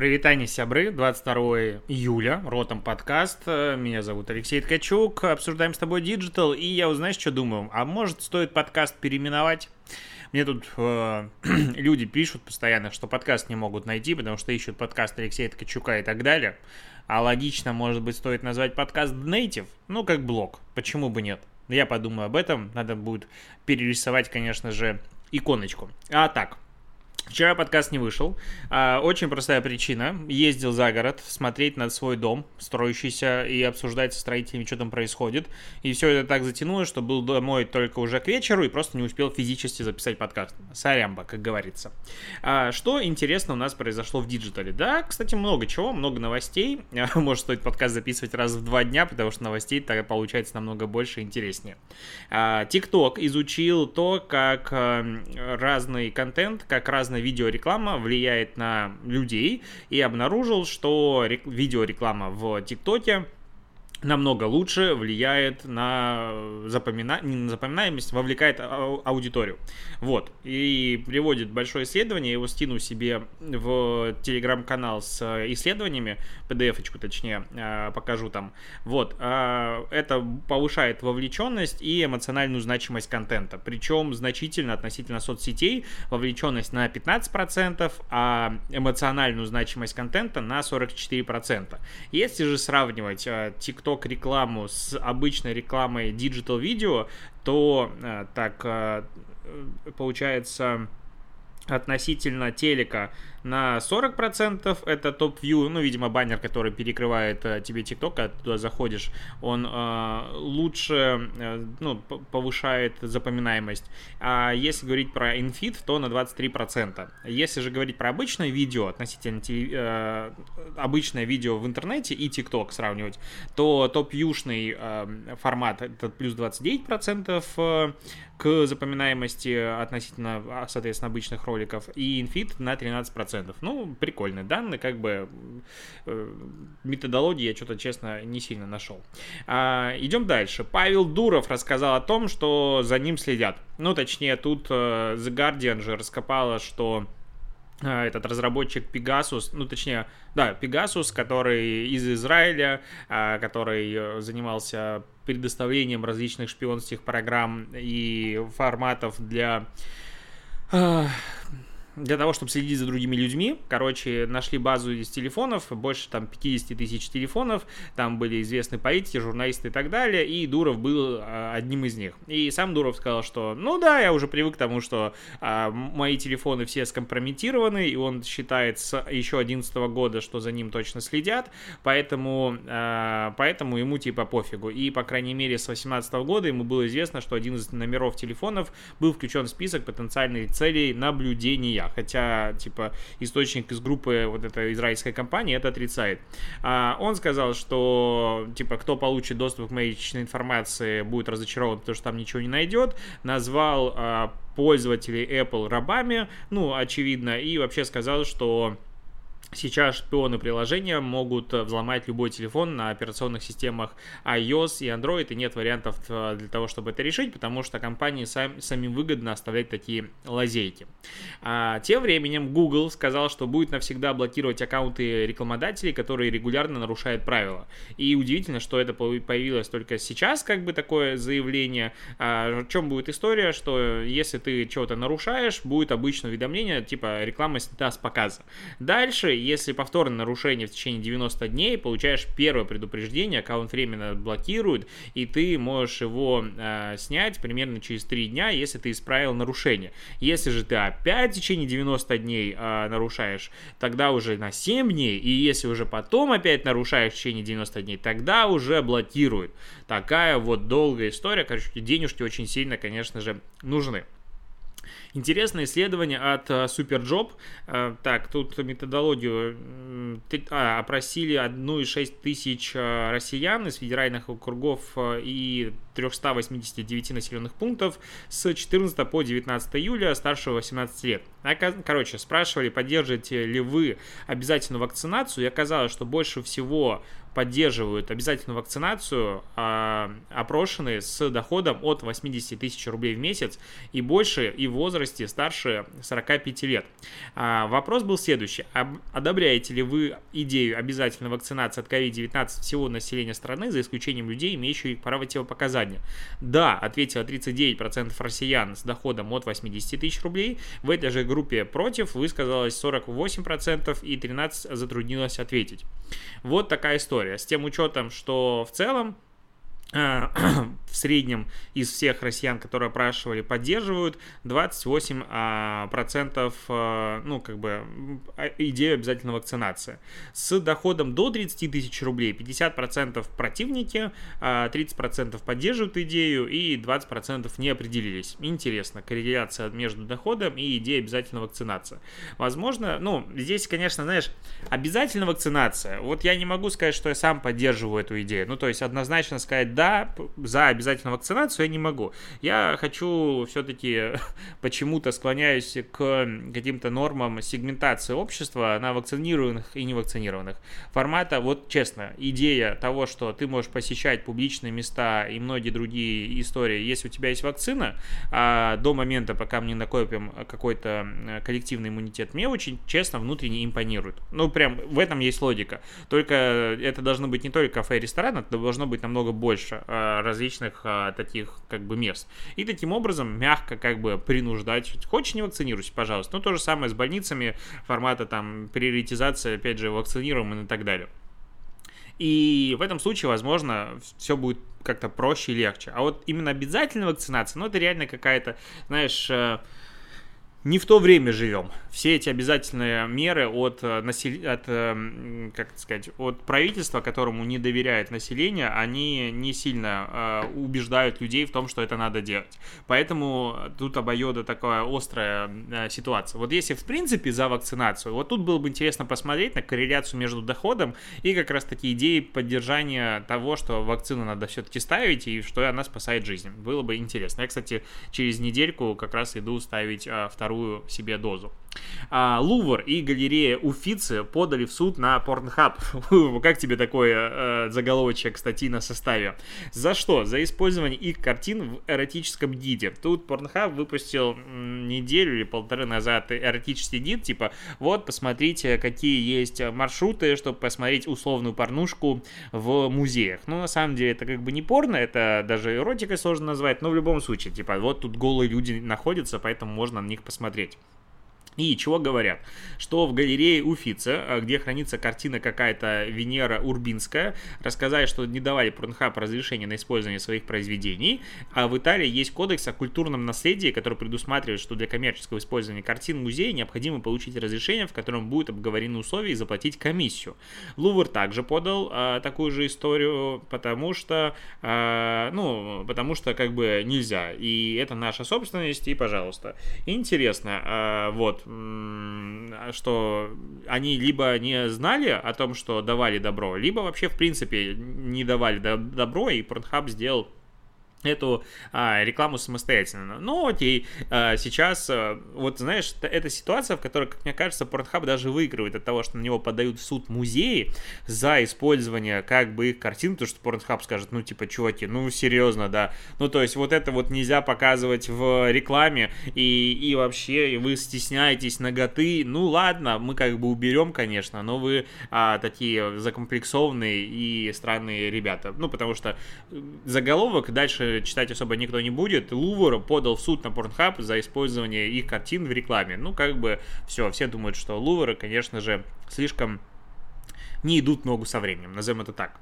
Прывітанне, сябры, 22 июля, Ротом подкаст, меня зовут Алексей Ткачук, обсуждаем с тобой digital, и я, узнаешь, что думаю, а может стоит подкаст переименовать? Мне тут э, люди пишут постоянно, что подкаст не могут найти, потому что ищут подкаст Алексея Ткачука и так далее. А логично, может быть, стоит назвать подкаст Native, ну, как блог, почему бы нет? Я подумаю об этом, надо будет перерисовать, конечно же, иконочку. А так, Вчера подкаст не вышел. А, очень простая причина. Ездил за город смотреть на свой дом, строящийся, и обсуждать со строителями, что там происходит. И все это так затянуло, что был домой только уже к вечеру и просто не успел физически записать подкаст. Сорямба, как говорится. А, что интересно у нас произошло в диджитале? Да, кстати, много чего, много новостей. Может, стоит подкаст записывать раз в два дня, потому что новостей так получается намного больше и интереснее. А, изучил то, как разный контент, как разные видеореклама влияет на людей и обнаружил, что видеореклама в ТикТоке намного лучше влияет на, запомина... не на запоминаемость, вовлекает аудиторию. Вот. И приводит большое исследование, его стяну себе в телеграм-канал с исследованиями, PDF-очку точнее, а, покажу там. Вот. А, это повышает вовлеченность и эмоциональную значимость контента. Причем значительно относительно соцсетей вовлеченность на 15%, а эмоциональную значимость контента на 44%. Если же сравнивать TikTok TikTok рекламу с обычной рекламой digital видео, то э, так э, получается относительно телека на 40%. Это топ-вью, ну, видимо, баннер, который перекрывает э, тебе TikTok, когда туда заходишь, он э, лучше, э, ну, повышает запоминаемость. А если говорить про InFit, то на 23%. Если же говорить про обычное видео, относительно э, обычное видео в интернете и TikTok сравнивать, то топ-юшный э, формат это плюс 29% э, к запоминаемости относительно, а, соответственно, обычных роликов, и InFit на 13%. 100%. Ну, прикольные данные, как бы э, методологии я что-то, честно, не сильно нашел. А, идем дальше. Павел Дуров рассказал о том, что за ним следят. Ну, точнее, тут э, The Guardian же раскопала, что э, этот разработчик Pegasus, ну точнее, да, Pegasus, который из Израиля, э, который занимался предоставлением различных шпионских программ и форматов для 唉 для того, чтобы следить за другими людьми. Короче, нашли базу из телефонов, больше там 50 тысяч телефонов, там были известны политики, журналисты и так далее, и Дуров был а, одним из них. И сам Дуров сказал, что ну да, я уже привык к тому, что а, мои телефоны все скомпрометированы, и он считает с еще 11 года, что за ним точно следят, поэтому, а, поэтому ему типа пофигу. И, по крайней мере, с 18 года ему было известно, что один из номеров телефонов был включен в список потенциальных целей наблюдения хотя, типа, источник из группы вот этой израильской компании это отрицает. А, он сказал, что, типа, кто получит доступ к моей личной информации, будет разочарован, потому что там ничего не найдет. Назвал а, пользователей Apple рабами, ну, очевидно, и вообще сказал, что Сейчас шпионы приложения могут э, взломать любой телефон на операционных системах iOS и Android, и нет вариантов э, для того, чтобы это решить, потому что компании сам, самим выгодно оставлять такие лазейки. А, тем временем Google сказал, что будет навсегда блокировать аккаунты рекламодателей, которые регулярно нарушают правила. И удивительно, что это появилось только сейчас, как бы такое заявление. А, в чем будет история, что если ты чего-то нарушаешь, будет обычное уведомление, типа реклама снята с показа. Дальше если повторное нарушение в течение 90 дней, получаешь первое предупреждение, аккаунт временно блокируют, и ты можешь его э, снять примерно через 3 дня, если ты исправил нарушение. Если же ты опять в течение 90 дней э, нарушаешь, тогда уже на 7 дней, и если уже потом опять нарушаешь в течение 90 дней, тогда уже блокируют. Такая вот долгая история, короче, денежки очень сильно, конечно же, нужны. Интересное исследование от Superjob. Uh, так, тут методологию а, опросили 1,6 тысяч uh, россиян из федеральных округов и 389 населенных пунктов с 14 по 19 июля старше 18 лет. Короче, спрашивали, поддерживаете ли вы обязательную вакцинацию, и оказалось, что больше всего поддерживают обязательную вакцинацию а, опрошенные с доходом от 80 тысяч рублей в месяц и больше и в возрасте старше 45 лет. А, вопрос был следующий. Одобряете ли вы идею обязательной вакцинации от COVID-19 всего населения страны, за исключением людей, имеющих противопоказания? Да, ответило 39% россиян с доходом от 80 тысяч рублей. В этой же группе против высказалось 48% и 13% затруднилось ответить. Вот такая история. С тем учетом, что в целом в среднем из всех россиян, которые опрашивали, поддерживают 28 а, процентов, э, ну, как бы, а, идею обязательной вакцинации. С доходом до 30 тысяч рублей 50 процентов противники, 30 а, процентов поддерживают идею и 20 процентов не определились. Интересно, корреляция между доходом и идеей обязательной вакцинации. Возможно, ну, здесь, конечно, знаешь, обязательная вакцинация, вот я не могу сказать, что я сам поддерживаю эту идею, ну, то есть однозначно сказать, да, за обязательную вакцинацию я не могу. Я хочу все-таки почему-то склоняюсь к каким-то нормам сегментации общества на вакцинированных и невакцинированных. Формата, вот честно, идея того, что ты можешь посещать публичные места и многие другие истории, если у тебя есть вакцина, а до момента, пока мы не накопим какой-то коллективный иммунитет, мне очень честно внутренне импонирует. Ну, прям в этом есть логика. Только это должно быть не только кафе и ресторан, это должно быть намного больше больше э, различных э, таких как бы мест. И таким образом мягко как бы принуждать. Хочешь не вакцинируйся, пожалуйста. Ну, то же самое с больницами, формата там приоритизация, опять же, вакцинируем и так далее. И в этом случае, возможно, все будет как-то проще и легче. А вот именно обязательная вакцинация, ну, это реально какая-то, знаешь, э, не в то время живем. Все эти обязательные меры от, э, насел... от, э, как сказать, от правительства, которому не доверяет население, они не сильно э, убеждают людей в том, что это надо делать. Поэтому тут обоюдо такая острая ситуация. Вот если в принципе за вакцинацию, вот тут было бы интересно посмотреть на корреляцию между доходом и как раз таки идеи поддержания того, что вакцину надо все-таки ставить и что она спасает жизнь. Было бы интересно. Я, кстати, через недельку как раз иду ставить второй вторую себе дозу. А, Лувр и галерея Уфицы подали в суд на Pornhub. как тебе такой э, заголовочек статьи на составе? За что? За использование их картин в эротическом гиде. Тут Pornhub выпустил неделю или полторы назад эротический гид, типа, вот, посмотрите, какие есть маршруты, чтобы посмотреть условную порнушку в музеях. Ну, на самом деле, это как бы не порно, это даже эротикой сложно назвать, но в любом случае, типа, вот тут голые люди находятся, поэтому можно на них посмотреть посмотреть. И чего говорят? Что в галерее Уфица, э, где хранится картина какая-то Венера Урбинская, рассказали, что не давали Порнхаб разрешения на использование своих произведений, а в Италии есть кодекс о культурном наследии, который предусматривает, что для коммерческого использования картин музея необходимо получить разрешение, в котором будут обговорены условия и заплатить комиссию. Лувр также подал а, такую же историю, потому что, а, ну, потому что как бы нельзя, и это наша собственность, и пожалуйста. Интересно, а, вот, что они либо не знали о том, что давали добро, либо вообще, в принципе, не давали добро, и Pornhub сделал эту а, рекламу самостоятельно. Ну, окей, а, сейчас, а, вот знаешь, это ситуация, в которой, как мне кажется, Pornhub даже выигрывает от того, что на него подают в суд музеи за использование как бы их картин, потому что Pornhub скажет, ну, типа, чуваки, ну, серьезно, да. Ну, то есть, вот это вот нельзя показывать в рекламе, и, и вообще вы стесняетесь ноготы, ну, ладно, мы как бы уберем, конечно, но вы а, такие закомплексованные и странные ребята. Ну, потому что заголовок дальше читать особо никто не будет. Лувр подал в суд на Pornhub за использование их картин в рекламе. Ну, как бы все, все думают, что Лувр, конечно же, слишком не идут ногу со временем, назовем это так.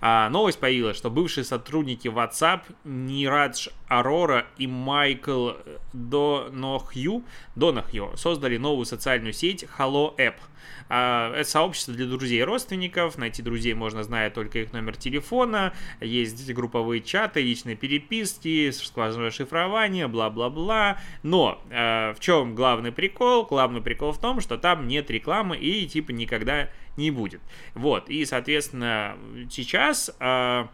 А, новость появилась, что бывшие сотрудники WhatsApp Нирадж Арора и Майкл Донохью, Донохью создали новую социальную сеть Hello App – а, это сообщество для друзей и родственников. Найти друзей можно, зная только их номер телефона. Есть групповые чаты, личные переписки, сквозное шифрование, бла-бла-бла. Но э, в чем главный прикол? Главный прикол в том, что там нет рекламы и типа никогда не будет. Вот, и, соответственно, сейчас... Э,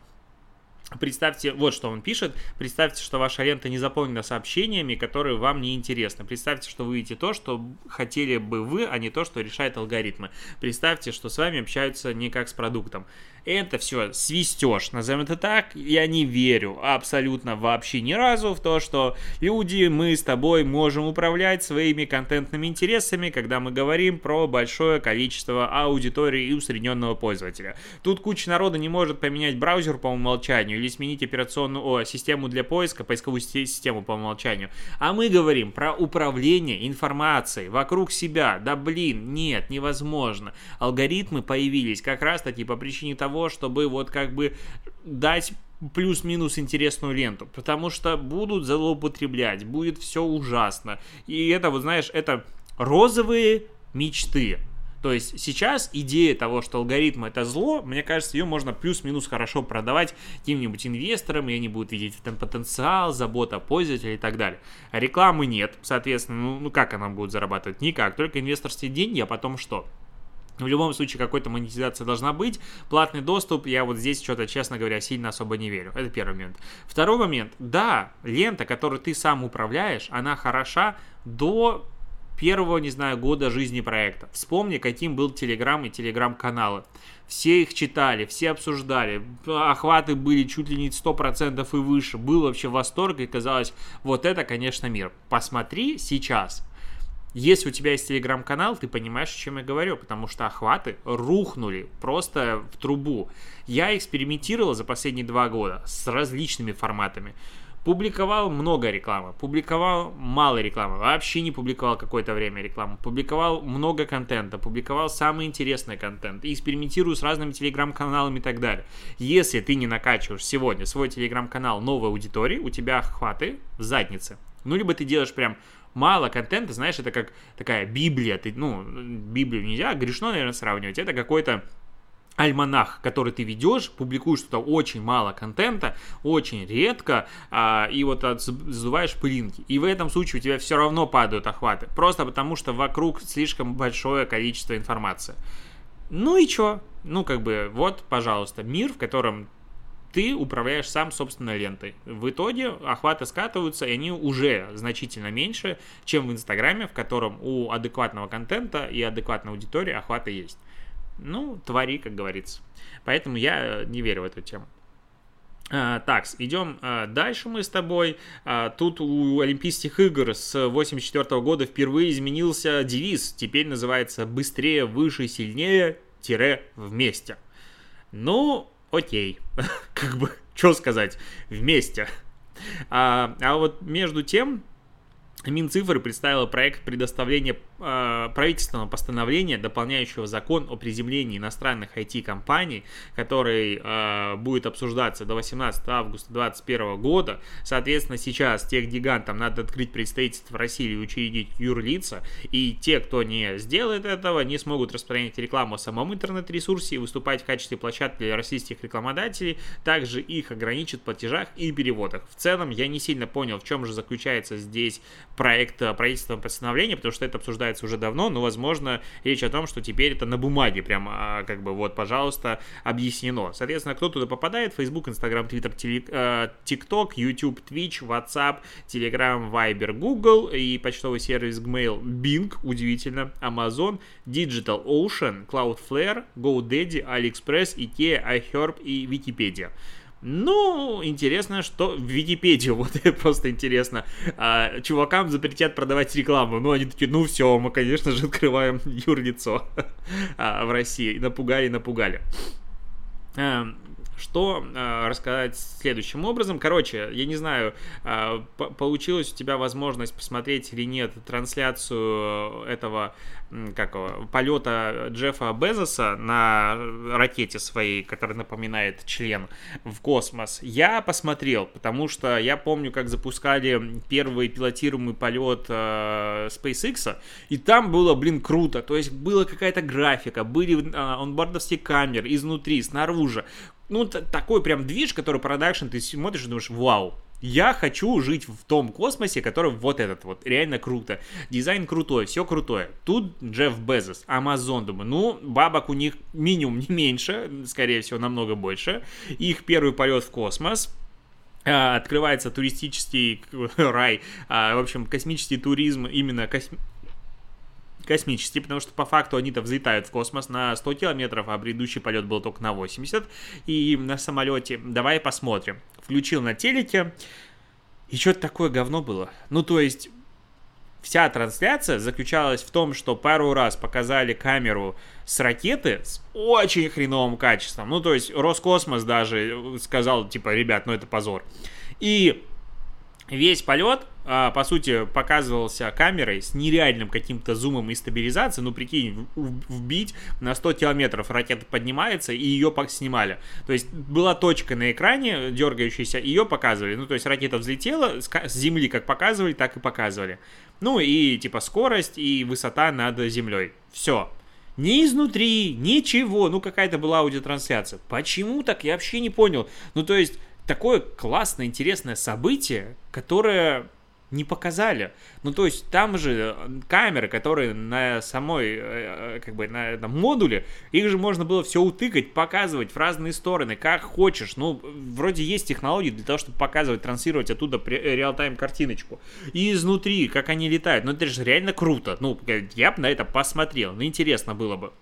Представьте, вот что он пишет, представьте, что ваша лента не заполнена сообщениями, которые вам не интересны. Представьте, что вы видите то, что хотели бы вы, а не то, что решает алгоритмы. Представьте, что с вами общаются не как с продуктом это все свистеж, назовем это так. Я не верю абсолютно вообще ни разу в то, что люди, мы с тобой можем управлять своими контентными интересами, когда мы говорим про большое количество аудитории и усредненного пользователя. Тут куча народа не может поменять браузер по умолчанию или сменить операционную о, систему для поиска, поисковую систему по умолчанию. А мы говорим про управление информацией вокруг себя. Да блин, нет, невозможно. Алгоритмы появились как раз таки по причине того, того, чтобы вот как бы дать плюс-минус интересную ленту, потому что будут злоупотреблять, будет все ужасно. И это, вот знаешь, это розовые мечты. То есть сейчас идея того, что алгоритм это зло, мне кажется, ее можно плюс-минус хорошо продавать каким-нибудь инвесторам, и они будут видеть этом потенциал, забота о пользователе и так далее. Рекламы нет, соответственно, ну, ну как она будет зарабатывать? Никак, только инвесторские деньги, а потом что? В любом случае, какой-то монетизация должна быть. Платный доступ, я вот здесь что-то, честно говоря, сильно особо не верю. Это первый момент. Второй момент. Да, лента, которую ты сам управляешь, она хороша до первого, не знаю, года жизни проекта. Вспомни, каким был Телеграм и Телеграм-каналы. Все их читали, все обсуждали, охваты были чуть ли не 100% и выше. Был вообще восторг и казалось, вот это, конечно, мир. Посмотри сейчас, если у тебя есть телеграм-канал, ты понимаешь, о чем я говорю, потому что охваты рухнули просто в трубу. Я экспериментировал за последние два года с различными форматами. Публиковал много рекламы, публиковал мало рекламы, вообще не публиковал какое-то время рекламу, публиковал много контента, публиковал самый интересный контент, экспериментирую с разными телеграм-каналами и так далее. Если ты не накачиваешь сегодня свой телеграм-канал новой аудитории, у тебя охваты в заднице. Ну, либо ты делаешь прям мало контента, знаешь, это как такая Библия, ты, ну, Библию нельзя, грешно, наверное, сравнивать, это какой-то альманах, который ты ведешь, публикуешь что-то очень мало контента, очень редко, а, и вот задуваешь пылинки. И в этом случае у тебя все равно падают охваты, просто потому что вокруг слишком большое количество информации. Ну и чё? Ну, как бы, вот, пожалуйста, мир, в котором ты управляешь сам собственной лентой. В итоге охваты скатываются, и они уже значительно меньше, чем в Инстаграме, в котором у адекватного контента и адекватной аудитории охваты есть. Ну, твори, как говорится. Поэтому я не верю в эту тему. А, так, идем а, дальше мы с тобой. Тут у Олимпийских игр с 84 года впервые изменился девиз. Теперь называется «Быстрее, выше, сильнее, тире, вместе». Ну, окей, как бы, что сказать, вместе. А, а вот между тем, Минцифры представила проект предоставления э, правительственного постановления, дополняющего закон о приземлении иностранных IT-компаний, который э, будет обсуждаться до 18 августа 2021 года. Соответственно, сейчас тех гигантам надо открыть представительство в России и учредить юрлица, и те, кто не сделает этого, не смогут распространять рекламу в самом интернет-ресурсе и выступать в качестве площадки для российских рекламодателей, также их ограничат в платежах и переводах. В целом, я не сильно понял, в чем же заключается здесь проект правительственного постановления, потому что это обсуждается уже давно, но, возможно, речь о том, что теперь это на бумаге прям, а, как бы, вот, пожалуйста, объяснено. Соответственно, кто туда попадает? Facebook, Instagram, Twitter, TikTok, YouTube, Twitch, WhatsApp, Telegram, Viber, Google и почтовый сервис Gmail, Bing, удивительно, Amazon, Digital Ocean, Cloudflare, GoDaddy, AliExpress, IKEA, iHerb и Wikipedia. Ну, интересно, что в Википедию, вот это просто интересно, а, чувакам запретят продавать рекламу. Ну, они такие, ну все, мы, конечно же, открываем юрлицо а, в России. Напугали, напугали. А, что э, рассказать следующим образом. Короче, я не знаю, э, получилась у тебя возможность посмотреть или нет трансляцию этого как его, полета Джеффа Безоса на ракете своей, которая напоминает член в космос. Я посмотрел, потому что я помню, как запускали первый пилотируемый полет э, SpaceX, и там было, блин, круто. То есть была какая-то графика, были э, онбордовские камеры изнутри, снаружи ну, такой прям движ, который продакшн, ты смотришь и думаешь, вау, Я хочу жить в том космосе, который вот этот вот, реально круто. Дизайн крутой, все крутое. Тут Джефф Безос, Амазон, думаю, ну, бабок у них минимум не меньше, скорее всего, намного больше. Их первый полет в космос, а, открывается туристический рай, а, в общем, космический туризм, именно косм космический, потому что по факту они-то взлетают в космос на 100 километров, а предыдущий полет был только на 80. И на самолете, давай посмотрим. Включил на телеке, и что-то такое говно было. Ну, то есть, вся трансляция заключалась в том, что пару раз показали камеру с ракеты с очень хреновым качеством. Ну, то есть, Роскосмос даже сказал, типа, ребят, ну это позор. И весь полет, а, по сути, показывался камерой с нереальным каким-то зумом и стабилизацией. Ну, прикинь, вбить на 100 километров ракета поднимается, и ее снимали. То есть была точка на экране дергающаяся, ее показывали. Ну, то есть ракета взлетела, с земли как показывали, так и показывали. Ну, и типа скорость и высота над землей. Все. Ни изнутри, ничего. Ну, какая-то была аудиотрансляция. Почему так? Я вообще не понял. Ну, то есть, такое классное, интересное событие, которое не показали. Ну, то есть там же э, камеры, которые на самой, э, э, как бы, на этом модуле, их же можно было все утыкать, показывать в разные стороны, как хочешь. Ну, вроде есть технологии для того, чтобы показывать, транслировать оттуда реал-тайм картиночку. И изнутри, как они летают. Ну, это же реально круто. Ну, я бы на это посмотрел. Ну, интересно было бы.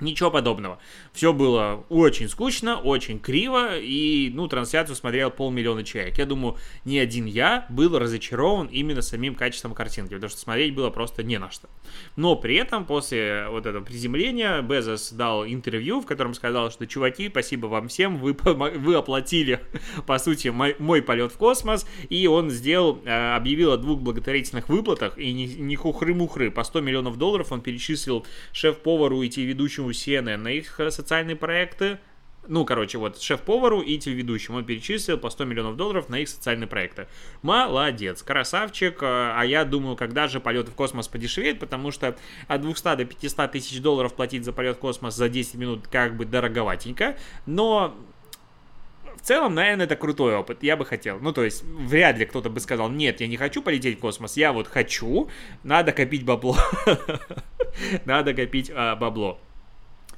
Ничего подобного. Все было очень скучно, очень криво, и, ну, трансляцию смотрел полмиллиона человек. Я думаю, ни один я был разочарован именно самим качеством картинки, потому что смотреть было просто не на что. Но при этом, после вот этого приземления, Безос дал интервью, в котором сказал, что, чуваки, спасибо вам всем, вы, вы оплатили, по сути, мой, мой полет в космос, и он сделал, э, объявил о двух благотворительных выплатах, и не, не хухры-мухры, по 100 миллионов долларов он перечислил шеф-повару и телеведущему ведущему CNN на их э, социальные проекты. Ну, короче, вот шеф-повару и телеведущему он перечислил по 100 миллионов долларов на их социальные проекты. Молодец, красавчик. Э, а я думаю, когда же полет в космос подешевеет, потому что от 200 до 500 тысяч долларов платить за полет в космос за 10 минут как бы дороговатенько. Но в целом, наверное, это крутой опыт. Я бы хотел. Ну, то есть, вряд ли кто-то бы сказал, нет, я не хочу полететь в космос, я вот хочу, надо копить бабло. Надо копить а, бабло.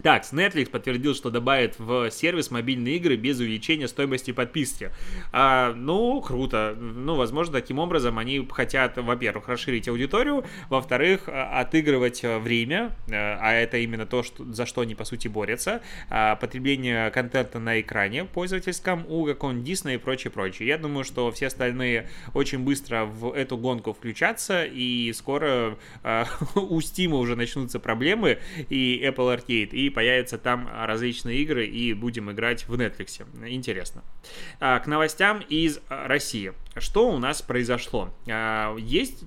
Так, Netflix подтвердил, что добавит в сервис мобильные игры без увеличения стоимости подписки. А, ну, круто. Ну, возможно, таким образом они хотят, во-первых, расширить аудиторию, во-вторых, а, отыгрывать а, время, а, а это именно то, что, за что они, по сути, борются, потребление контента на экране пользовательском у какого-нибудь Disney и прочее, прочее. Я думаю, что все остальные очень быстро в эту гонку включатся, и скоро у Steam уже начнутся проблемы, и Apple Arcade, и появятся там различные игры, и будем играть в Netflix. Интересно. А, к новостям из России. Что у нас произошло? А, есть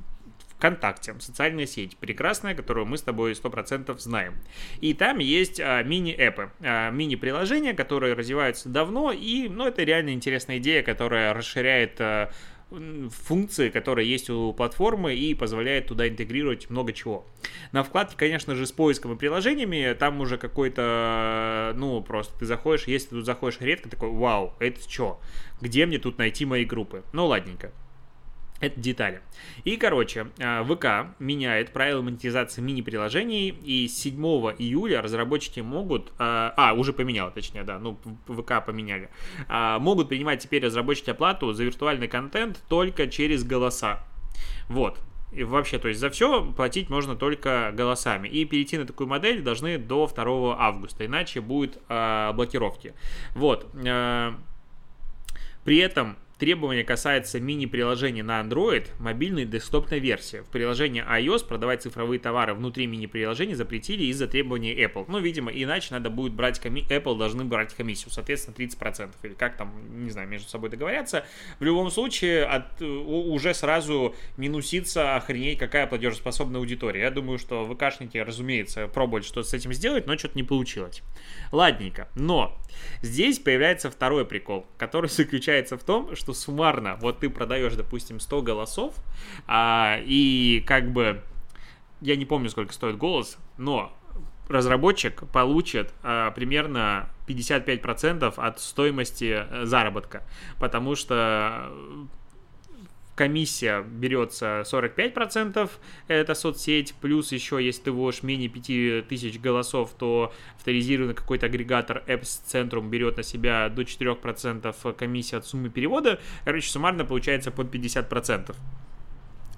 ВКонтакте, социальная сеть, прекрасная, которую мы с тобой 100% знаем. И там есть а, мини-эпы, а, мини-приложения, которые развиваются давно, и, ну, это реально интересная идея, которая расширяет а, функции, которые есть у платформы и позволяет туда интегрировать много чего. На вкладке, конечно же, с поиском и приложениями, там уже какой-то, ну, просто ты заходишь, если ты тут заходишь редко, такой, вау, это что? Где мне тут найти мои группы? Ну, ладненько. Это детали. И, короче, а, ВК меняет правила монетизации мини-приложений, и с 7 июля разработчики могут... А, а уже поменял, точнее, да, ну, ВК поменяли. А, могут принимать теперь разработчики оплату за виртуальный контент только через голоса. Вот. И вообще, то есть за все платить можно только голосами. И перейти на такую модель должны до 2 августа, иначе будет э, блокировки. Вот. Э, при этом Требование касается мини-приложений на Android, мобильной и десктопной версии. В приложении iOS продавать цифровые товары внутри мини-приложений запретили из-за требований Apple. Ну, видимо, иначе надо будет брать коми... Apple должны брать комиссию, соответственно, 30%. Или как там, не знаю, между собой договорятся. В любом случае, от, уже сразу минусится охренеть, какая платежеспособная аудитория. Я думаю, что ВКшники, разумеется, пробовали что-то с этим сделать, но что-то не получилось. Ладненько. Но здесь появляется второй прикол, который заключается в том, что суммарно, вот ты продаешь, допустим, 100 голосов, а, и как бы, я не помню, сколько стоит голос, но разработчик получит а, примерно 55% от стоимости э, заработка, потому что комиссия берется 45%, это соцсеть, плюс еще, если ты вводишь менее 5000 голосов, то авторизированный какой-то агрегатор Apps Centrum берет на себя до 4% комиссии от суммы перевода, короче, суммарно получается под 50%.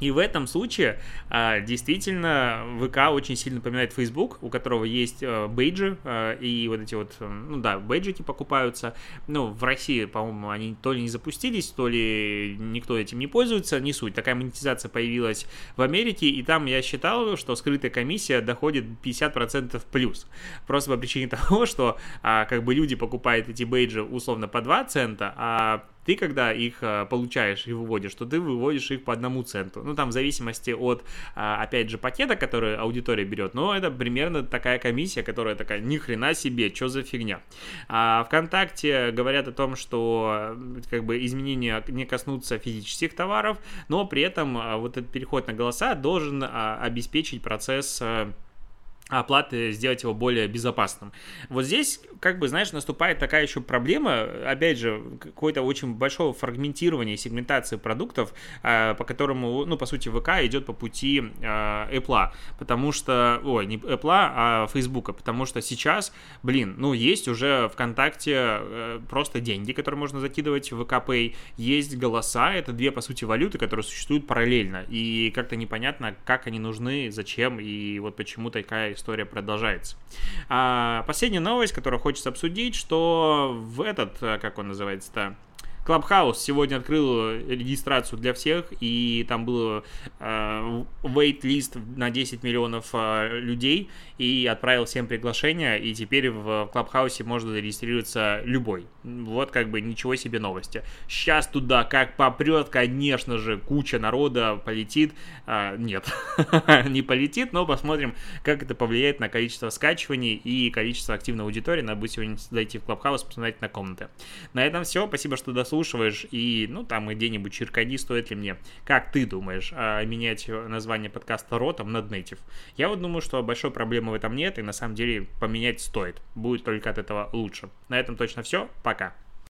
И в этом случае а, действительно ВК очень сильно напоминает Facebook, у которого есть а, бейджи, а, и вот эти вот, ну да, бейджики покупаются. Ну, в России, по-моему, они то ли не запустились, то ли никто этим не пользуется, не суть. Такая монетизация появилась в Америке, и там я считал, что скрытая комиссия доходит 50% плюс. Просто по причине того, что а, как бы люди покупают эти бейджи условно по 2 цента, а ты, когда их а, получаешь и выводишь, то ты выводишь их по одному центу. Ну, там в зависимости от, а, опять же, пакета, который аудитория берет, но это примерно такая комиссия, которая такая, ни хрена себе, что за фигня. А ВКонтакте говорят о том, что как бы изменения не коснутся физических товаров, но при этом а, вот этот переход на голоса должен обеспечить процесс оплаты, сделать его более безопасным. Вот здесь, как бы, знаешь, наступает такая еще проблема, опять же, какое-то очень большое фрагментирование сегментации продуктов, а, по которому, ну, по сути, ВК идет по пути а, Apple, потому что, ой, не Apple, а Facebook, потому что сейчас, блин, ну, есть уже ВКонтакте э, просто деньги, которые можно закидывать в ВК Pay, есть голоса, это две, по сути, валюты, которые существуют параллельно, и как-то непонятно, как они нужны, зачем, и вот почему такая история продолжается. А, последняя новость, которую хочется обсудить, что в этот, э, как он называется-то, Клабхаус сегодня открыл регистрацию для всех, и там был э, wait-лист на 10 миллионов э, людей, и отправил всем приглашения, и теперь в Клабхаусе можно зарегистрироваться любой. Вот как бы ничего себе новости. Сейчас туда как попрет, конечно же, куча народа полетит. Э, нет, не полетит, но посмотрим, как это повлияет на количество скачиваний и количество активной аудитории. Надо будет сегодня зайти в Клабхаус, посмотреть на комнаты. На этом все. Спасибо, что дослушали прослушиваешь, и, ну, там где-нибудь черкани, стоит ли мне, как ты думаешь, а, менять название подкаста ротом над native? Я вот думаю, что большой проблемы в этом нет, и на самом деле поменять стоит. Будет только от этого лучше. На этом точно все. Пока.